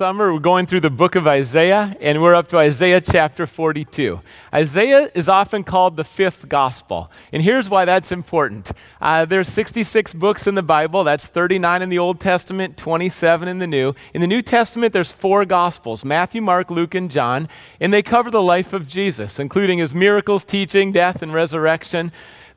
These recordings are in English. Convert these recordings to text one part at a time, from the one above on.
Summer, we're going through the book of Isaiah, and we're up to Isaiah chapter 42. Isaiah is often called the fifth gospel, and here's why that's important. Uh, there's 66 books in the Bible, that's 39 in the Old Testament, 27 in the New. In the New Testament, there's four gospels Matthew, Mark, Luke, and John, and they cover the life of Jesus, including his miracles, teaching, death, and resurrection.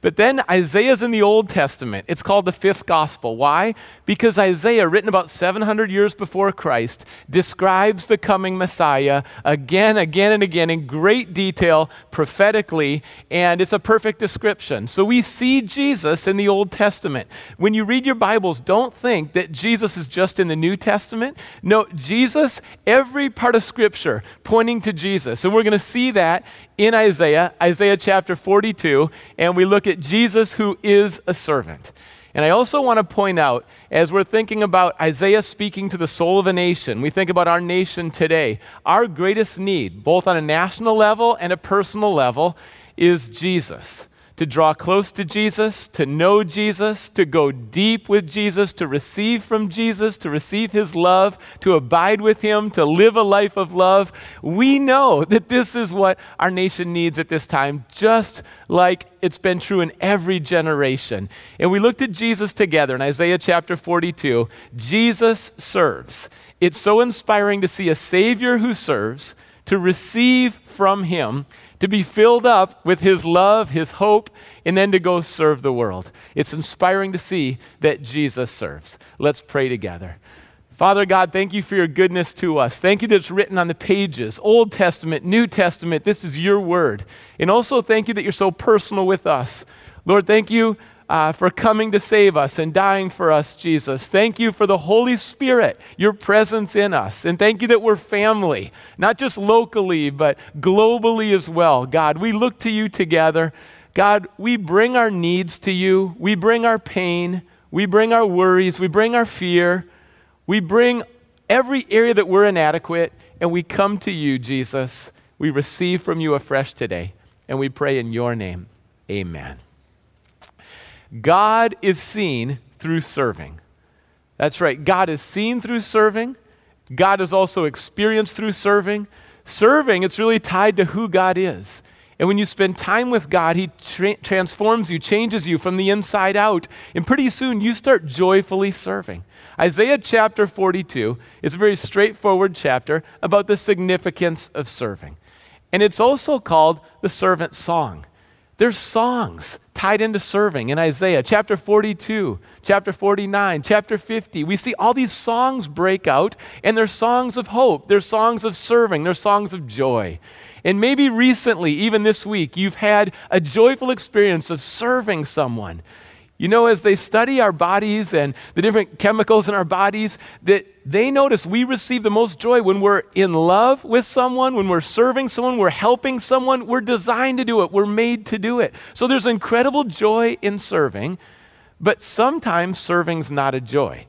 But then Isaiah's in the Old Testament. It's called the fifth gospel. Why? Because Isaiah, written about 700 years before Christ, describes the coming Messiah again, again, and again in great detail prophetically, and it's a perfect description. So we see Jesus in the Old Testament. When you read your Bibles, don't think that Jesus is just in the New Testament. No, Jesus, every part of Scripture pointing to Jesus. And we're going to see that in Isaiah, Isaiah chapter 42, and we look at Jesus who is a servant. And I also want to point out, as we're thinking about Isaiah speaking to the soul of a nation, we think about our nation today, our greatest need, both on a national level and a personal level, is Jesus to draw close to Jesus, to know Jesus, to go deep with Jesus, to receive from Jesus, to receive his love, to abide with him, to live a life of love. We know that this is what our nation needs at this time, just like it's been true in every generation. And we looked at Jesus together in Isaiah chapter 42. Jesus serves. It's so inspiring to see a Savior who serves, to receive from him to be filled up with His love, His hope, and then to go serve the world. It's inspiring to see that Jesus serves. Let's pray together. Father God, thank you for your goodness to us. Thank you that it's written on the pages, Old Testament, New Testament. This is your word. And also thank you that you're so personal with us. Lord, thank you uh, for coming to save us and dying for us, Jesus. Thank you for the Holy Spirit, your presence in us. And thank you that we're family, not just locally, but globally as well. God, we look to you together. God, we bring our needs to you, we bring our pain, we bring our worries, we bring our fear, we bring every area that we're inadequate, and we come to you, Jesus. We receive from you afresh today, and we pray in your name. Amen. God is seen through serving. That's right. God is seen through serving. God is also experienced through serving. Serving, it's really tied to who God is. And when you spend time with God, He tra- transforms you, changes you from the inside out. And pretty soon you start joyfully serving. Isaiah chapter 42 is a very straightforward chapter about the significance of serving. And it's also called the servant song. There's songs tied into serving in Isaiah chapter 42, chapter 49, chapter 50. We see all these songs break out, and they're songs of hope, they're songs of serving, they're songs of joy. And maybe recently, even this week, you've had a joyful experience of serving someone. You know, as they study our bodies and the different chemicals in our bodies, that they notice we receive the most joy when we're in love with someone, when we're serving someone, we're helping someone. We're designed to do it, we're made to do it. So there's incredible joy in serving, but sometimes serving's not a joy.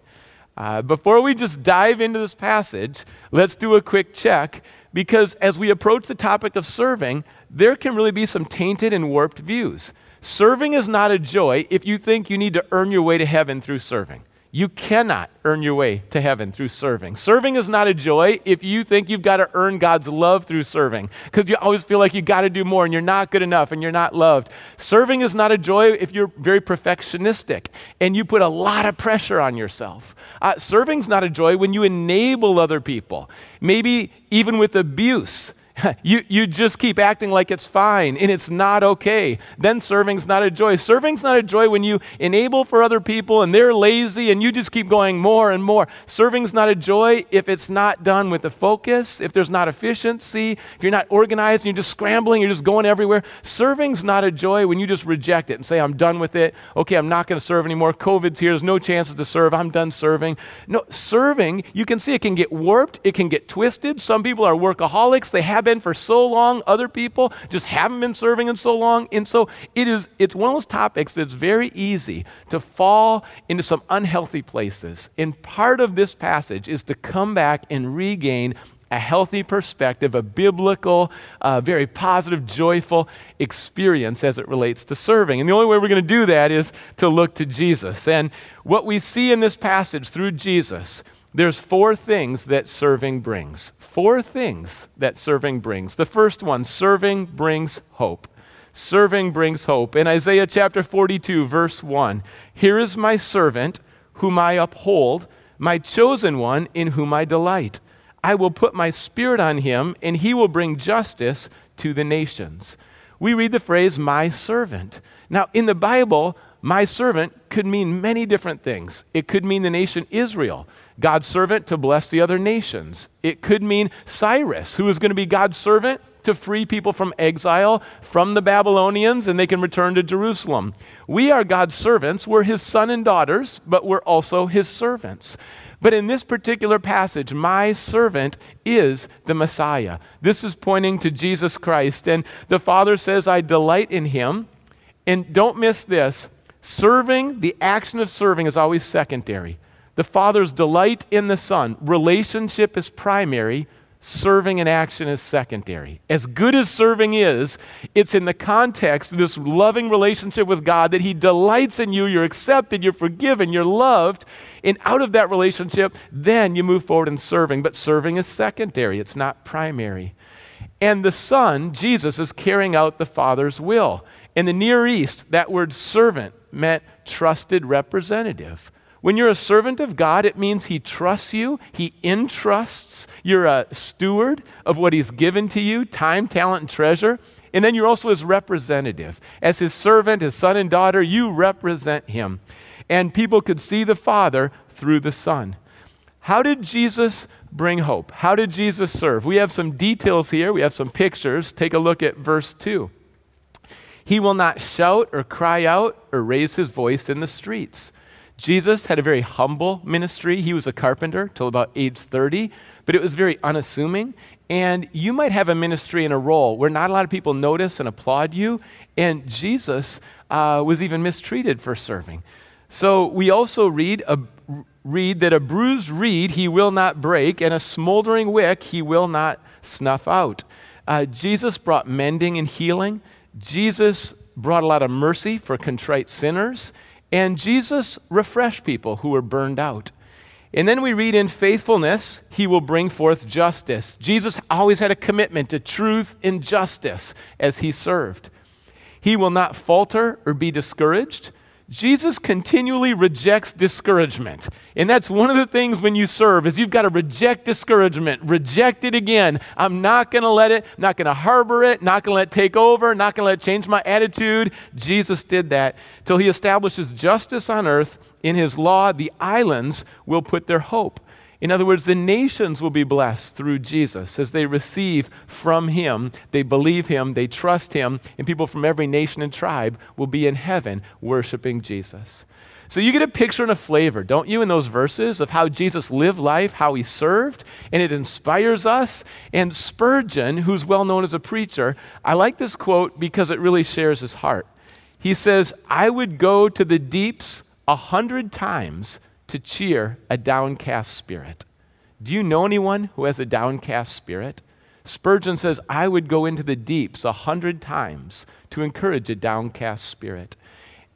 Uh, before we just dive into this passage, let's do a quick check because as we approach the topic of serving, there can really be some tainted and warped views. Serving is not a joy if you think you need to earn your way to heaven through serving. You cannot earn your way to heaven through serving. Serving is not a joy if you think you've got to earn God's love through serving, because you always feel like you got to do more and you're not good enough and you're not loved. Serving is not a joy if you're very perfectionistic and you put a lot of pressure on yourself. Uh, serving's not a joy when you enable other people, maybe even with abuse. you, you just keep acting like it's fine and it's not okay. Then serving's not a joy. Serving's not a joy when you enable for other people and they're lazy and you just keep going more and more. Serving's not a joy if it's not done with the focus, if there's not efficiency, if you're not organized and you're just scrambling, you're just going everywhere. Serving's not a joy when you just reject it and say, I'm done with it. Okay, I'm not going to serve anymore. COVID's here. There's no chances to serve. I'm done serving. No, serving, you can see it can get warped, it can get twisted. Some people are workaholics. They have been for so long. Other people just haven't been serving in so long. And so it is, it's one of those topics that's very easy to fall into some unhealthy places. And part of this passage is to come back and regain a healthy perspective, a biblical, uh, very positive, joyful experience as it relates to serving. And the only way we're going to do that is to look to Jesus. And what we see in this passage through Jesus There's four things that serving brings. Four things that serving brings. The first one, serving brings hope. Serving brings hope. In Isaiah chapter 42, verse 1, here is my servant whom I uphold, my chosen one in whom I delight. I will put my spirit on him, and he will bring justice to the nations. We read the phrase, my servant. Now, in the Bible, my servant could mean many different things. It could mean the nation Israel, God's servant to bless the other nations. It could mean Cyrus, who is going to be God's servant to free people from exile from the Babylonians and they can return to Jerusalem. We are God's servants. We're his son and daughters, but we're also his servants. But in this particular passage, my servant is the Messiah. This is pointing to Jesus Christ. And the Father says, I delight in him. And don't miss this serving, the action of serving is always secondary. The Father's delight in the Son, relationship is primary, serving and action is secondary. As good as serving is, it's in the context of this loving relationship with God that He delights in you, you're accepted, you're forgiven, you're loved. And out of that relationship, then you move forward in serving. But serving is secondary, it's not primary. And the Son, Jesus, is carrying out the Father's will. In the Near East, that word servant meant trusted representative. When you're a servant of God, it means He trusts you, He entrusts. You're a steward of what He's given to you time, talent, and treasure. And then you're also His representative. As His servant, His son and daughter, you represent Him. And people could see the Father through the Son. How did Jesus bring hope? How did Jesus serve? We have some details here, we have some pictures. Take a look at verse 2. He will not shout or cry out or raise his voice in the streets. Jesus had a very humble ministry. He was a carpenter till about age 30, but it was very unassuming. And you might have a ministry and a role where not a lot of people notice and applaud you. And Jesus uh, was even mistreated for serving. So we also read, a, read that a bruised reed he will not break, and a smoldering wick he will not snuff out. Uh, Jesus brought mending and healing. Jesus brought a lot of mercy for contrite sinners. And Jesus refreshed people who were burned out. And then we read in faithfulness, he will bring forth justice. Jesus always had a commitment to truth and justice as he served. He will not falter or be discouraged. Jesus continually rejects discouragement. And that's one of the things when you serve is you've got to reject discouragement. Reject it again. I'm not going to let it, not going to harbor it, not going to let it take over, not going to let it change my attitude. Jesus did that till he establishes justice on earth in his law. The islands will put their hope in other words, the nations will be blessed through Jesus as they receive from him, they believe him, they trust him, and people from every nation and tribe will be in heaven worshiping Jesus. So you get a picture and a flavor, don't you, in those verses of how Jesus lived life, how he served, and it inspires us. And Spurgeon, who's well known as a preacher, I like this quote because it really shares his heart. He says, I would go to the deeps a hundred times to cheer a downcast spirit. Do you know anyone who has a downcast spirit? Spurgeon says, I would go into the deeps a hundred times to encourage a downcast spirit.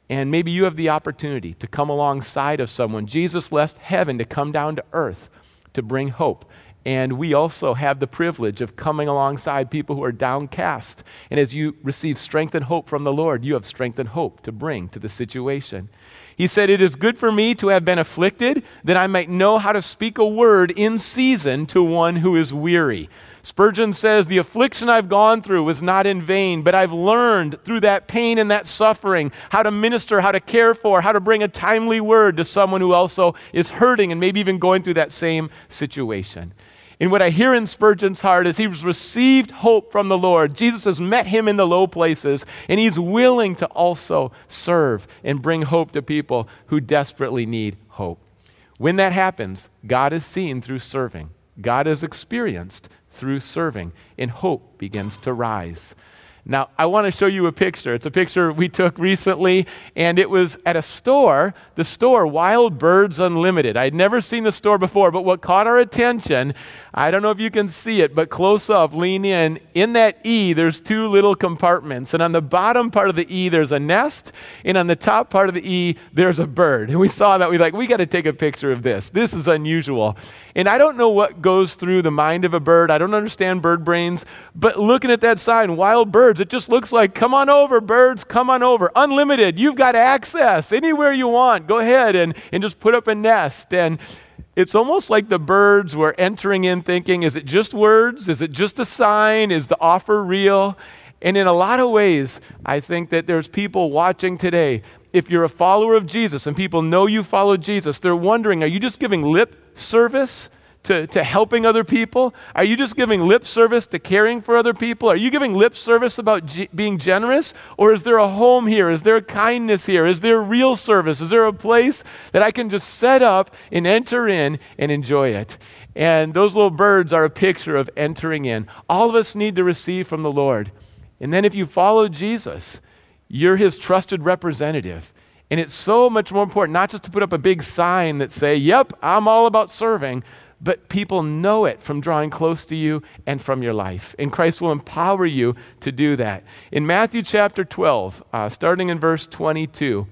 And maybe you have the opportunity to come alongside of someone. Jesus left heaven to come down to earth to bring hope. And we also have the privilege of coming alongside people who are downcast. And as you receive strength and hope from the Lord, you have strength and hope to bring to the situation. He said, It is good for me to have been afflicted, that I might know how to speak a word in season to one who is weary. Spurgeon says, The affliction I've gone through was not in vain, but I've learned through that pain and that suffering how to minister, how to care for, how to bring a timely word to someone who also is hurting and maybe even going through that same situation. And what I hear in Spurgeon's heart is he's received hope from the Lord. Jesus has met him in the low places, and he's willing to also serve and bring hope to people who desperately need hope. When that happens, God is seen through serving, God is experienced through serving, and hope begins to rise. Now, I want to show you a picture. It's a picture we took recently, and it was at a store, the store Wild Birds Unlimited. I'd never seen the store before, but what caught our attention, I don't know if you can see it, but close up, lean in. In that E, there's two little compartments, and on the bottom part of the E, there's a nest, and on the top part of the E, there's a bird. And we saw that, we like, we got to take a picture of this. This is unusual. And I don't know what goes through the mind of a bird. I don't understand bird brains, but looking at that sign, Wild Birds, birds. It just looks like, come on over, birds, come on over. Unlimited. You've got access anywhere you want. Go ahead and, and just put up a nest. And it's almost like the birds were entering in thinking, is it just words? Is it just a sign? Is the offer real? And in a lot of ways, I think that there's people watching today. If you're a follower of Jesus and people know you follow Jesus, they're wondering, are you just giving lip service? To, to helping other people? Are you just giving lip service to caring for other people? Are you giving lip service about g- being generous? Or is there a home here? Is there kindness here? Is there real service? Is there a place that I can just set up and enter in and enjoy it? And those little birds are a picture of entering in. All of us need to receive from the Lord. And then if you follow Jesus, you're his trusted representative. And it's so much more important not just to put up a big sign that say, "Yep, I'm all about serving," but people know it from drawing close to you and from your life. And Christ will empower you to do that. In Matthew chapter 12, uh, starting in verse 22,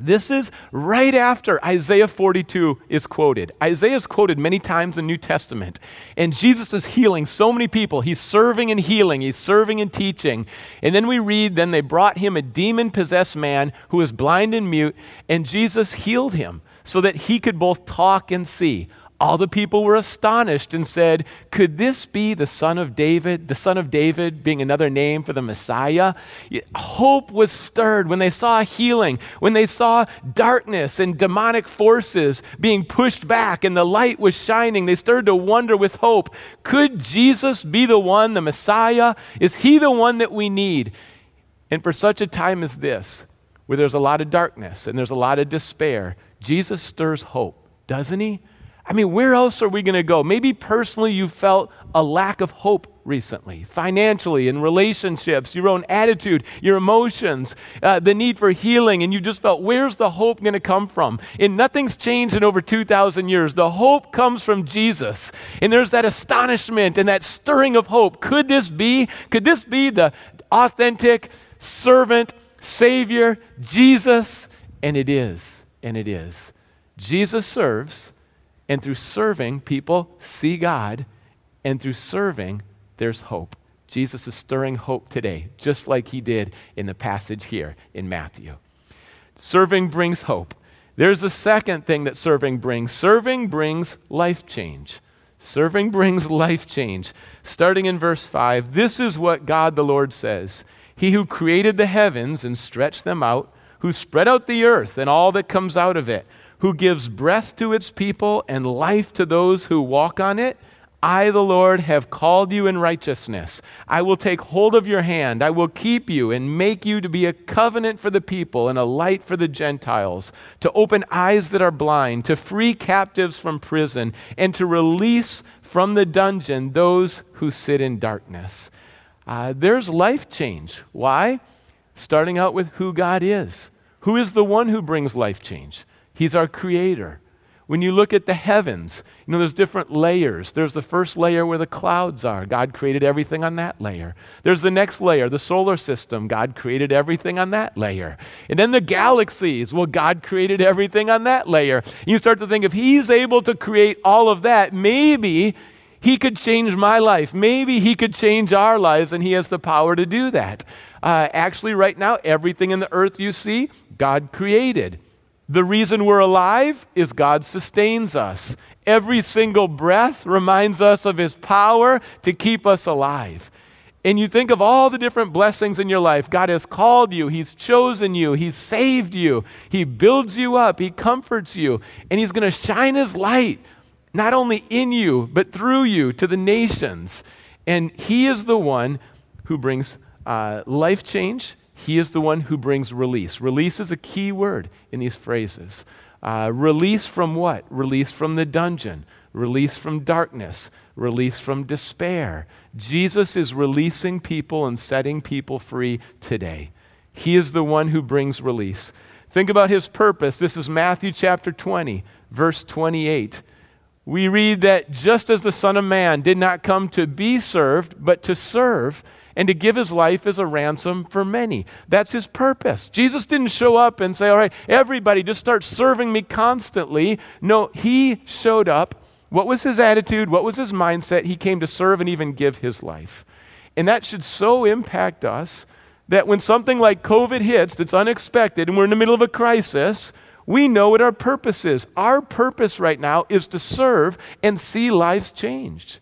this is right after Isaiah 42 is quoted. Isaiah is quoted many times in the New Testament. And Jesus is healing so many people. He's serving and healing, he's serving and teaching. And then we read, then they brought him a demon possessed man who was blind and mute, and Jesus healed him so that he could both talk and see. All the people were astonished and said, Could this be the son of David? The son of David being another name for the Messiah? Hope was stirred when they saw healing, when they saw darkness and demonic forces being pushed back and the light was shining. They started to wonder with hope could Jesus be the one, the Messiah? Is he the one that we need? And for such a time as this, where there's a lot of darkness and there's a lot of despair, Jesus stirs hope, doesn't he? I mean, where else are we going to go? Maybe personally you felt a lack of hope recently, financially, in relationships, your own attitude, your emotions, uh, the need for healing, and you just felt, where's the hope going to come from? And nothing's changed in over 2,000 years. The hope comes from Jesus. And there's that astonishment and that stirring of hope. Could this be? Could this be the authentic servant, Savior, Jesus? And it is. And it is. Jesus serves and through serving, people see God. And through serving, there's hope. Jesus is stirring hope today, just like he did in the passage here in Matthew. Serving brings hope. There's a second thing that serving brings serving brings life change. Serving brings life change. Starting in verse 5, this is what God the Lord says He who created the heavens and stretched them out, who spread out the earth and all that comes out of it who gives breath to its people and life to those who walk on it. I, the Lord, have called you in righteousness. I will take hold of your hand. I will keep you and make you to be a covenant for the people and a light for the Gentiles, to open eyes that are blind, to free captives from prison, and to release from the dungeon those who sit in darkness. Uh, there's life change. Why? Starting out with who God is. Who is the one who brings life change? He's our creator. When you look at the heavens, you know, there's different layers. There's the first layer where the clouds are. God created everything on that layer. There's the next layer, the solar system. God created everything on that layer. And then the galaxies. Well, God created everything on that layer. And you start to think if He's able to create all of that, maybe He could change my life. Maybe He could change our lives, and He has the power to do that. Uh, actually, right now, everything in the earth you see, God created. The reason we're alive is God sustains us. Every single breath reminds us of His power to keep us alive. And you think of all the different blessings in your life. God has called you, He's chosen you, He's saved you, He builds you up, He comforts you, and He's going to shine His light not only in you, but through you to the nations. And He is the one who brings uh, life change he is the one who brings release. Release is a key word in these phrases. Uh, release from what? Release from the dungeon, release from darkness, release from despair. Jesus is releasing people and setting people free today. He is the one who brings release. Think about his purpose. This is Matthew chapter 20, verse 28. We read that just as the Son of Man did not come to be served, but to serve and to give his life as a ransom for many. That's his purpose. Jesus didn't show up and say, All right, everybody, just start serving me constantly. No, he showed up. What was his attitude? What was his mindset? He came to serve and even give his life. And that should so impact us that when something like COVID hits that's unexpected and we're in the middle of a crisis, we know what our purpose is. Our purpose right now is to serve and see lives changed.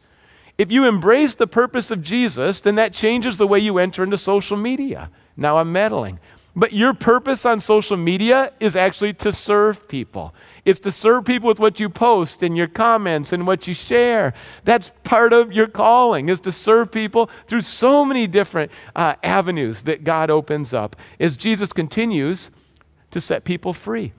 If you embrace the purpose of Jesus, then that changes the way you enter into social media. Now I'm meddling. But your purpose on social media is actually to serve people. It's to serve people with what you post and your comments and what you share. That's part of your calling, is to serve people through so many different uh, avenues that God opens up as Jesus continues to set people free.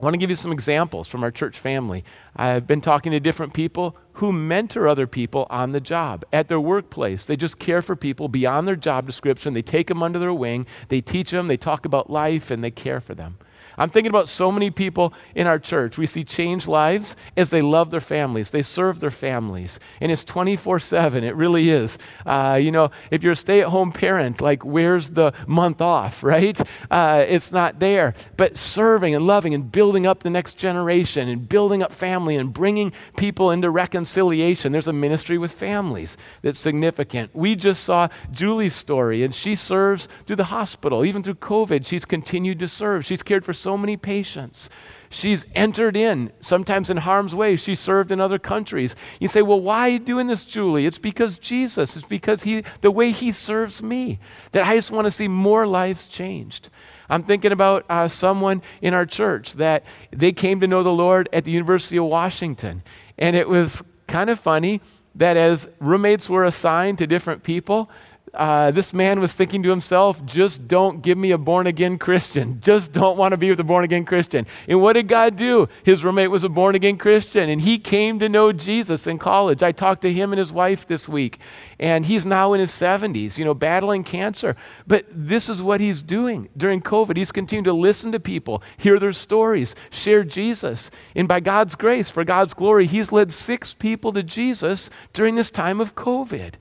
I want to give you some examples from our church family. I've been talking to different people who mentor other people on the job, at their workplace. They just care for people beyond their job description. They take them under their wing, they teach them, they talk about life, and they care for them. I'm thinking about so many people in our church. We see change lives as they love their families, they serve their families. And it's 24 7. It really is. Uh, you know, if you're a stay at home parent, like, where's the month off, right? Uh, it's not there. But serving and loving and building up the next generation and building up family and bringing people into reconciliation. There's a ministry with families that's significant. We just saw Julie's story, and she serves through the hospital. Even through COVID, she's continued to serve. She's cared for so many patients. She's entered in, sometimes in harm's way. She served in other countries. You say, well, why are you doing this, Julie? It's because Jesus. It's because he, the way he serves me, that I just want to see more lives changed. I'm thinking about uh, someone in our church that they came to know the Lord at the University of Washington. And it was kind of funny that as roommates were assigned to different people, uh, this man was thinking to himself, just don't give me a born again Christian. Just don't want to be with a born again Christian. And what did God do? His roommate was a born again Christian, and he came to know Jesus in college. I talked to him and his wife this week, and he's now in his 70s, you know, battling cancer. But this is what he's doing during COVID. He's continuing to listen to people, hear their stories, share Jesus. And by God's grace, for God's glory, he's led six people to Jesus during this time of COVID.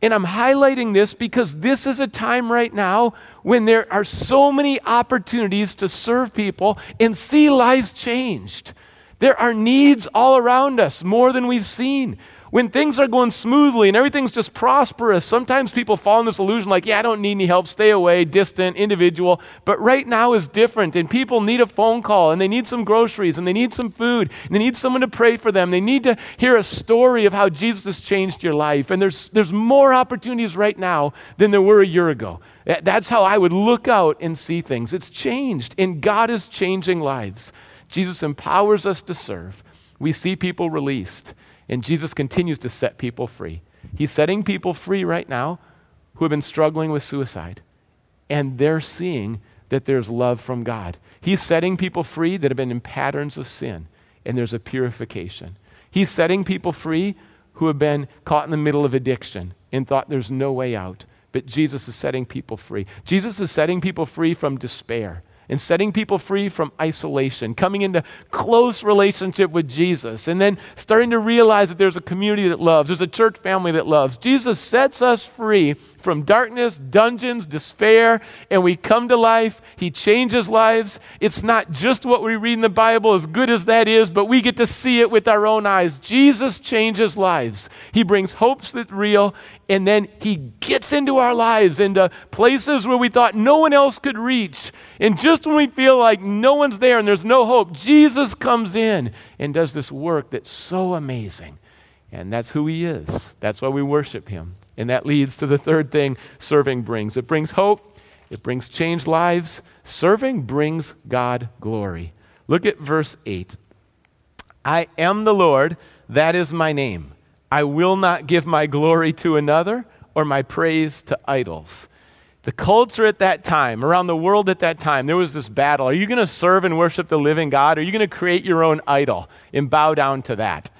And I'm highlighting this because this is a time right now when there are so many opportunities to serve people and see lives changed. There are needs all around us, more than we've seen when things are going smoothly and everything's just prosperous, sometimes people fall in this illusion like, yeah, I don't need any help, stay away, distant, individual. But right now is different, and people need a phone call, and they need some groceries, and they need some food, and they need someone to pray for them. They need to hear a story of how Jesus has changed your life. And there's, there's more opportunities right now than there were a year ago. That's how I would look out and see things. It's changed, and God is changing lives. Jesus empowers us to serve. We see people released. And Jesus continues to set people free. He's setting people free right now who have been struggling with suicide. And they're seeing that there's love from God. He's setting people free that have been in patterns of sin, and there's a purification. He's setting people free who have been caught in the middle of addiction and thought there's no way out. But Jesus is setting people free. Jesus is setting people free from despair and setting people free from isolation, coming into close relationship with Jesus, and then starting to realize that there's a community that loves, there's a church family that loves. Jesus sets us free from darkness, dungeons, despair, and we come to life. He changes lives. It's not just what we read in the Bible, as good as that is, but we get to see it with our own eyes. Jesus changes lives. He brings hopes that real, and then He gets into our lives, into places where we thought no one else could reach. And just when we feel like no one's there and there's no hope, Jesus comes in and does this work that's so amazing. And that's who He is. That's why we worship Him. And that leads to the third thing serving brings it brings hope, it brings changed lives. Serving brings God glory. Look at verse 8. I am the Lord, that is my name. I will not give my glory to another or my praise to idols. The culture at that time, around the world at that time, there was this battle. Are you going to serve and worship the living God? Or are you going to create your own idol and bow down to that?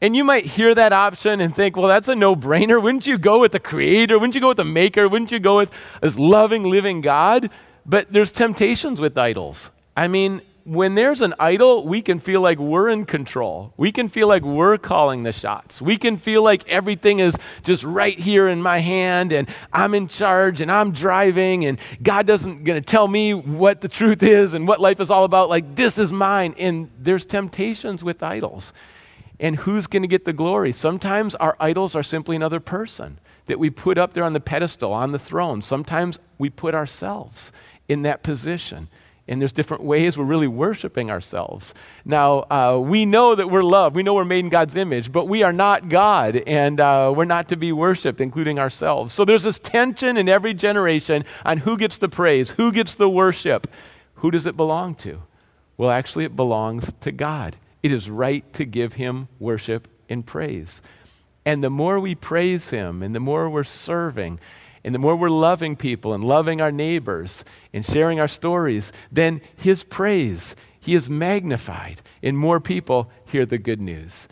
And you might hear that option and think, well, that's a no brainer. Wouldn't you go with the creator? Wouldn't you go with the maker? Wouldn't you go with this loving, living God? But there's temptations with idols. I mean, when there's an idol, we can feel like we're in control. We can feel like we're calling the shots. We can feel like everything is just right here in my hand and I'm in charge and I'm driving and God doesn't going to tell me what the truth is and what life is all about. Like this is mine. And there's temptations with idols. And who's going to get the glory? Sometimes our idols are simply another person that we put up there on the pedestal, on the throne. Sometimes we put ourselves in that position. And there's different ways we're really worshiping ourselves. Now, uh, we know that we're loved. We know we're made in God's image, but we are not God, and uh, we're not to be worshiped, including ourselves. So there's this tension in every generation on who gets the praise, who gets the worship. Who does it belong to? Well, actually, it belongs to God. It is right to give Him worship and praise. And the more we praise Him and the more we're serving, and the more we're loving people and loving our neighbors and sharing our stories, then His praise, He is magnified, and more people hear the good news.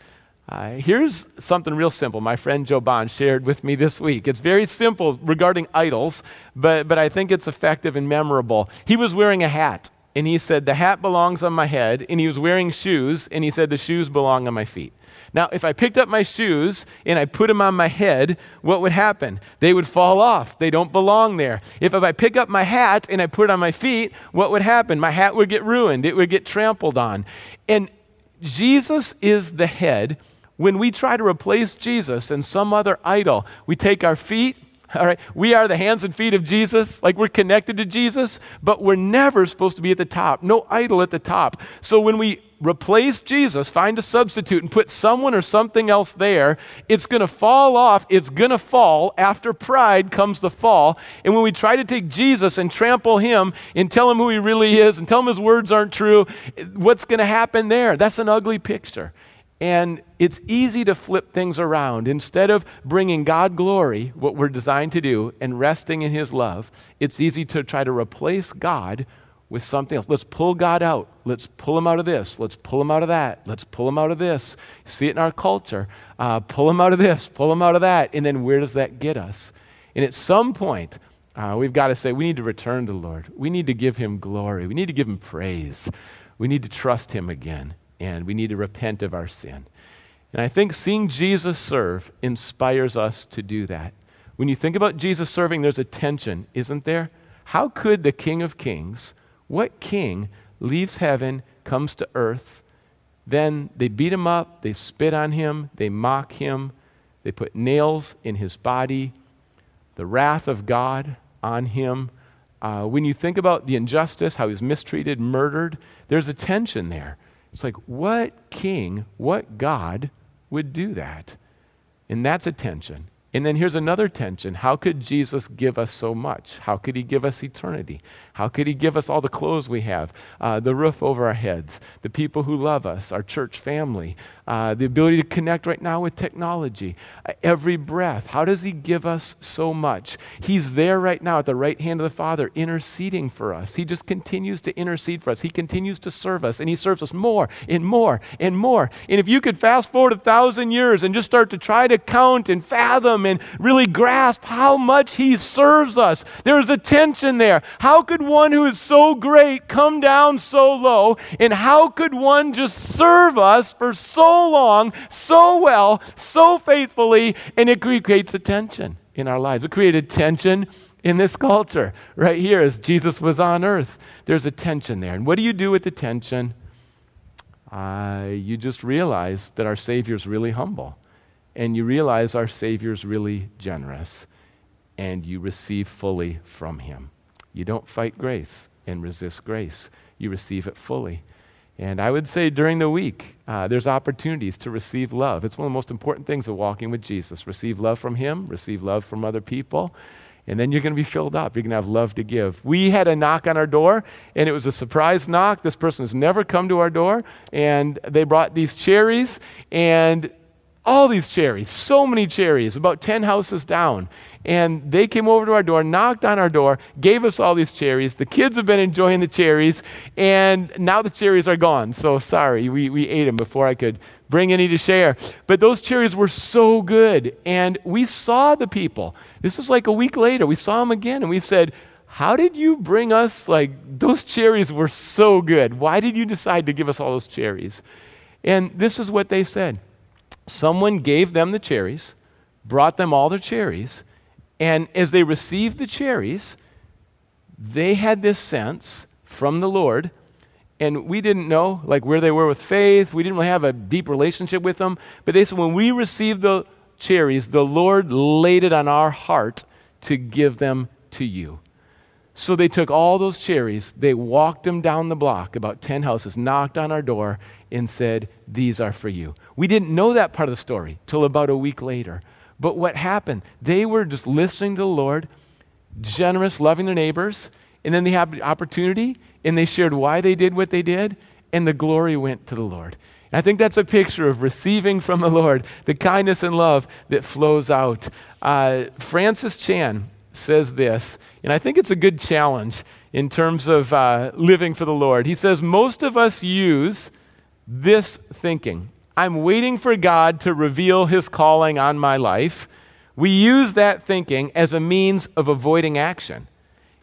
Uh, here's something real simple my friend Joe Bond shared with me this week. It's very simple regarding idols, but, but I think it's effective and memorable. He was wearing a hat, and he said, The hat belongs on my head, and he was wearing shoes, and he said, The shoes belong on my feet. Now, if I picked up my shoes and I put them on my head, what would happen? They would fall off. They don't belong there. If, if I pick up my hat and I put it on my feet, what would happen? My hat would get ruined, it would get trampled on. And Jesus is the head. When we try to replace Jesus and some other idol, we take our feet all right, we are the hands and feet of Jesus, like we're connected to Jesus, but we're never supposed to be at the top. No idol at the top. So when we replace Jesus, find a substitute, and put someone or something else there, it's going to fall off. It's going to fall. After pride comes the fall. And when we try to take Jesus and trample him and tell him who he really is and tell him his words aren't true, what's going to happen there? That's an ugly picture. And it's easy to flip things around. Instead of bringing God glory, what we're designed to do, and resting in His love, it's easy to try to replace God with something else. Let's pull God out. Let's pull Him out of this. Let's pull Him out of that. Let's pull Him out of this. See it in our culture. Uh, pull Him out of this. Pull Him out of that. And then where does that get us? And at some point, uh, we've got to say, we need to return to the Lord. We need to give Him glory. We need to give Him praise. We need to trust Him again and we need to repent of our sin. And I think seeing Jesus serve inspires us to do that. When you think about Jesus serving, there's a tension, isn't there? How could the King of Kings, what king leaves heaven, comes to earth, then they beat him up, they spit on him, they mock him, they put nails in his body, the wrath of God on him. Uh, when you think about the injustice, how he's mistreated, murdered, there's a tension there. It's like, what king, what God would do that? And that's a tension. And then here's another tension. How could Jesus give us so much? How could he give us eternity? How could he give us all the clothes we have, uh, the roof over our heads, the people who love us, our church family, uh, the ability to connect right now with technology, uh, every breath? How does he give us so much? He's there right now at the right hand of the Father, interceding for us. He just continues to intercede for us. He continues to serve us, and he serves us more and more and more. And if you could fast forward a thousand years and just start to try to count and fathom and really grasp how much He serves us. There's a tension there. How could one who is so great come down so low? And how could one just serve us for so long, so well, so faithfully? And it creates a tension in our lives. It created tension in this culture right here as Jesus was on earth. There's a tension there. And what do you do with the tension? Uh, you just realize that our Savior is really humble and you realize our Savior's really generous, and you receive fully from Him. You don't fight grace and resist grace, you receive it fully. And I would say during the week, uh, there's opportunities to receive love. It's one of the most important things of walking with Jesus. Receive love from Him, receive love from other people, and then you're going to be filled up. You're going to have love to give. We had a knock on our door, and it was a surprise knock. This person has never come to our door, and they brought these cherries, and all these cherries, so many cherries, about 10 houses down. And they came over to our door, knocked on our door, gave us all these cherries. The kids have been enjoying the cherries, and now the cherries are gone. So sorry, we, we ate them before I could bring any to share. But those cherries were so good. And we saw the people. This is like a week later. We saw them again, and we said, How did you bring us? Like, those cherries were so good. Why did you decide to give us all those cherries? And this is what they said someone gave them the cherries, brought them all their cherries, and as they received the cherries, they had this sense from the Lord, and we didn't know like where they were with faith. We didn't really have a deep relationship with them. But they said when we received the cherries, the Lord laid it on our heart to give them to you. So they took all those cherries, they walked them down the block, about 10 houses, knocked on our door, and said, These are for you. We didn't know that part of the story till about a week later. But what happened? They were just listening to the Lord, generous, loving their neighbors, and then they had the opportunity, and they shared why they did what they did, and the glory went to the Lord. I think that's a picture of receiving from the Lord the kindness and love that flows out. Uh, Francis Chan says this, and I think it's a good challenge in terms of uh, living for the Lord. He says, Most of us use this thinking I'm waiting for God to reveal his calling on my life. We use that thinking as a means of avoiding action.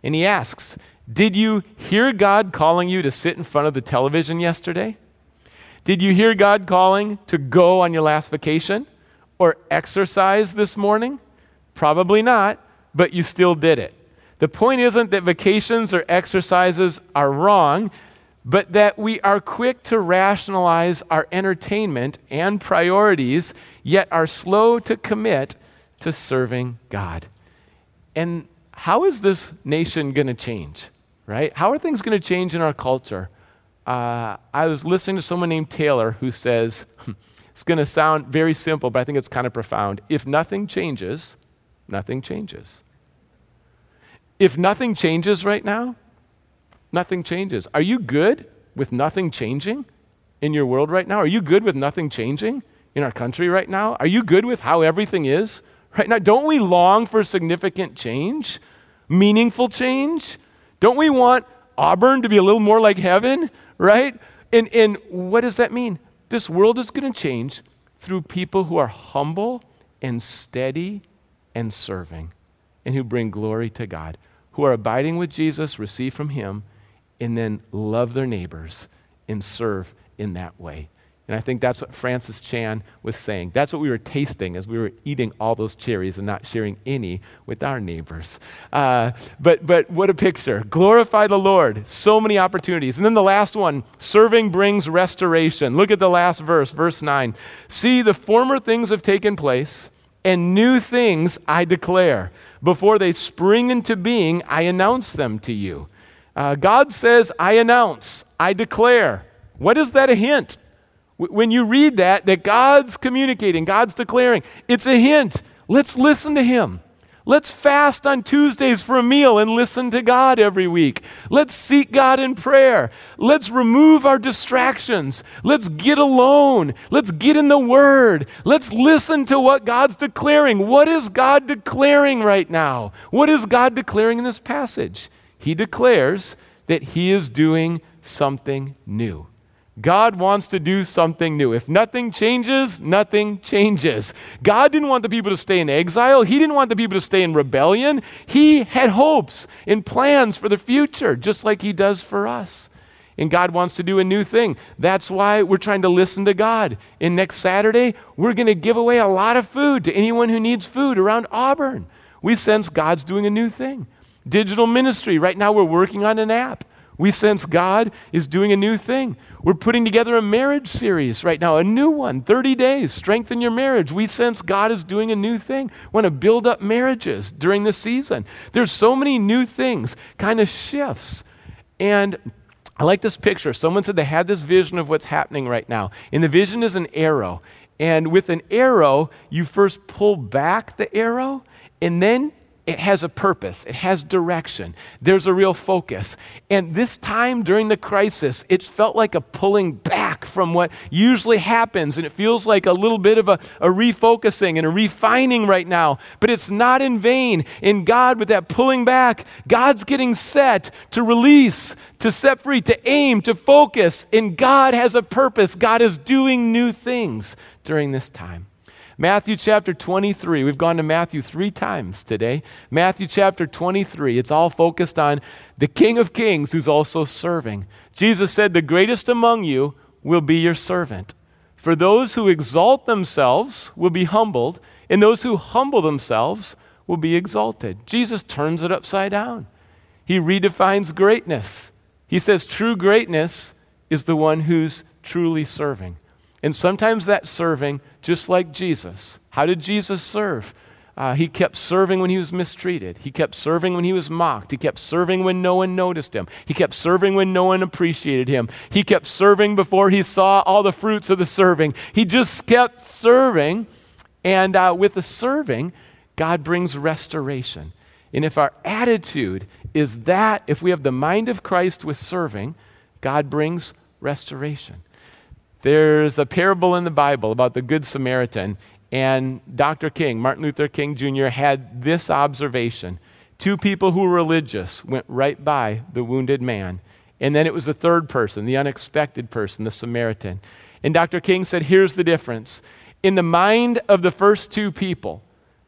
And he asks, Did you hear God calling you to sit in front of the television yesterday? Did you hear God calling to go on your last vacation or exercise this morning? Probably not but you still did it. The point isn't that vacations or exercises are wrong, but that we are quick to rationalize our entertainment and priorities, yet are slow to commit to serving God. And how is this nation going to change, right? How are things going to change in our culture? Uh, I was listening to someone named Taylor who says, it's going to sound very simple, but I think it's kind of profound. If nothing changes, nothing changes. If nothing changes right now, nothing changes. Are you good with nothing changing in your world right now? Are you good with nothing changing in our country right now? Are you good with how everything is right now? Don't we long for significant change, meaningful change? Don't we want Auburn to be a little more like heaven, right? And, and what does that mean? This world is going to change through people who are humble and steady and serving and who bring glory to God, who are abiding with Jesus, receive from Him, and then love their neighbors and serve in that way. And I think that's what Francis Chan was saying. That's what we were tasting as we were eating all those cherries and not sharing any with our neighbors. Uh, but, but what a picture. Glorify the Lord. So many opportunities. And then the last one serving brings restoration. Look at the last verse, verse 9. See, the former things have taken place and new things I declare. Before they spring into being, I announce them to you. Uh, God says, I announce, I declare. What is that a hint? When you read that, that God's communicating, God's declaring, it's a hint. Let's listen to Him. Let's fast on Tuesdays for a meal and listen to God every week. Let's seek God in prayer. Let's remove our distractions. Let's get alone. Let's get in the Word. Let's listen to what God's declaring. What is God declaring right now? What is God declaring in this passage? He declares that He is doing something new. God wants to do something new. If nothing changes, nothing changes. God didn't want the people to stay in exile. He didn't want the people to stay in rebellion. He had hopes and plans for the future, just like He does for us. And God wants to do a new thing. That's why we're trying to listen to God. And next Saturday, we're going to give away a lot of food to anyone who needs food around Auburn. We sense God's doing a new thing. Digital ministry. Right now, we're working on an app. We sense God is doing a new thing. We're putting together a marriage series right now, a new one, 30 days, strengthen your marriage. We sense God is doing a new thing. We want to build up marriages during this season. There's so many new things, kind of shifts. And I like this picture. Someone said they had this vision of what's happening right now. And the vision is an arrow. And with an arrow, you first pull back the arrow, and then it has a purpose, it has direction, there's a real focus. And this time during the crisis, it felt like a pulling back from what usually happens, and it feels like a little bit of a, a refocusing and a refining right now. But it's not in vain. In God, with that pulling back, God's getting set to release, to set free, to aim, to focus. And God has a purpose. God is doing new things during this time. Matthew chapter 23. We've gone to Matthew three times today. Matthew chapter 23. It's all focused on the King of Kings who's also serving. Jesus said, The greatest among you will be your servant. For those who exalt themselves will be humbled, and those who humble themselves will be exalted. Jesus turns it upside down. He redefines greatness. He says true greatness is the one who's truly serving. And sometimes that serving, just like Jesus. How did Jesus serve? Uh, he kept serving when he was mistreated. He kept serving when he was mocked. He kept serving when no one noticed him. He kept serving when no one appreciated him. He kept serving before he saw all the fruits of the serving. He just kept serving. And uh, with the serving, God brings restoration. And if our attitude is that, if we have the mind of Christ with serving, God brings restoration. There's a parable in the Bible about the Good Samaritan, and Dr. King, Martin Luther King Jr., had this observation. Two people who were religious went right by the wounded man. And then it was the third person, the unexpected person, the Samaritan. And Dr. King said, here's the difference. In the mind of the first two people,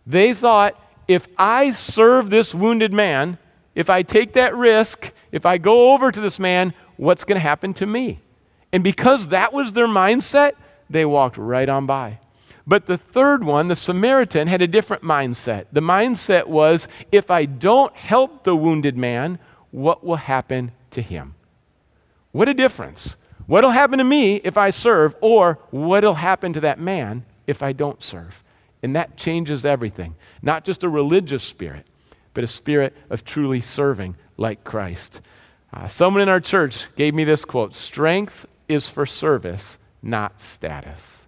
they thought, if I serve this wounded man, if I take that risk, if I go over to this man, what's going to happen to me? And because that was their mindset, they walked right on by. But the third one, the Samaritan, had a different mindset. The mindset was if I don't help the wounded man, what will happen to him? What a difference. What'll happen to me if I serve, or what'll happen to that man if I don't serve? And that changes everything. Not just a religious spirit, but a spirit of truly serving like Christ. Uh, someone in our church gave me this quote Strength is for service, not status.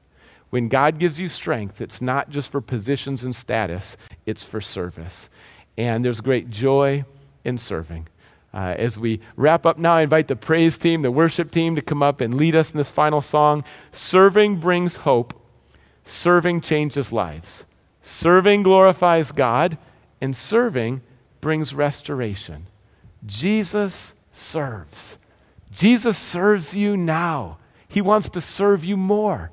When God gives you strength, it's not just for positions and status, it's for service. And there's great joy in serving. Uh, as we wrap up now, I invite the praise team, the worship team to come up and lead us in this final song. Serving brings hope, serving changes lives. Serving glorifies God, and serving brings restoration. Jesus serves. Jesus serves you now. He wants to serve you more.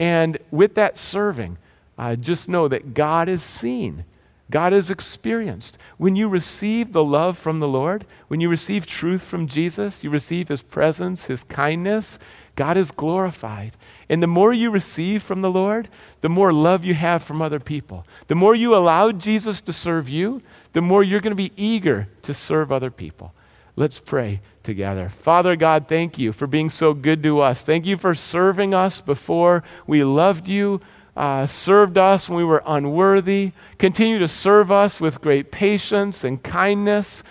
And with that serving, uh, just know that God is seen. God is experienced. When you receive the love from the Lord, when you receive truth from Jesus, you receive His presence, His kindness, God is glorified. And the more you receive from the Lord, the more love you have from other people. The more you allow Jesus to serve you, the more you're going to be eager to serve other people. Let's pray together. Father God, thank you for being so good to us. Thank you for serving us before we loved you, uh, served us when we were unworthy. Continue to serve us with great patience and kindness.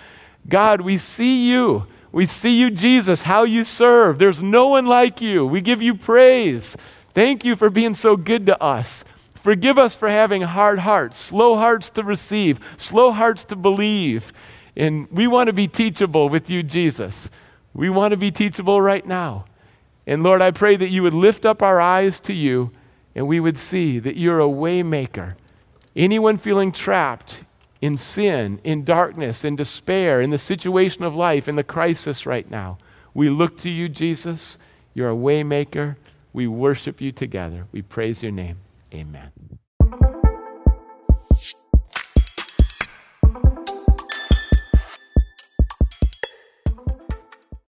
God, we see you. We see you, Jesus, how you serve. There's no one like you. We give you praise. Thank you for being so good to us. Forgive us for having hard hearts, slow hearts to receive, slow hearts to believe. And we want to be teachable with you, Jesus. We want to be teachable right now. And Lord, I pray that you would lift up our eyes to you and we would see that you're a waymaker. Anyone feeling trapped in sin, in darkness, in despair, in the situation of life, in the crisis right now, we look to you, Jesus. You're a waymaker. We worship you together. We praise your name. Amen.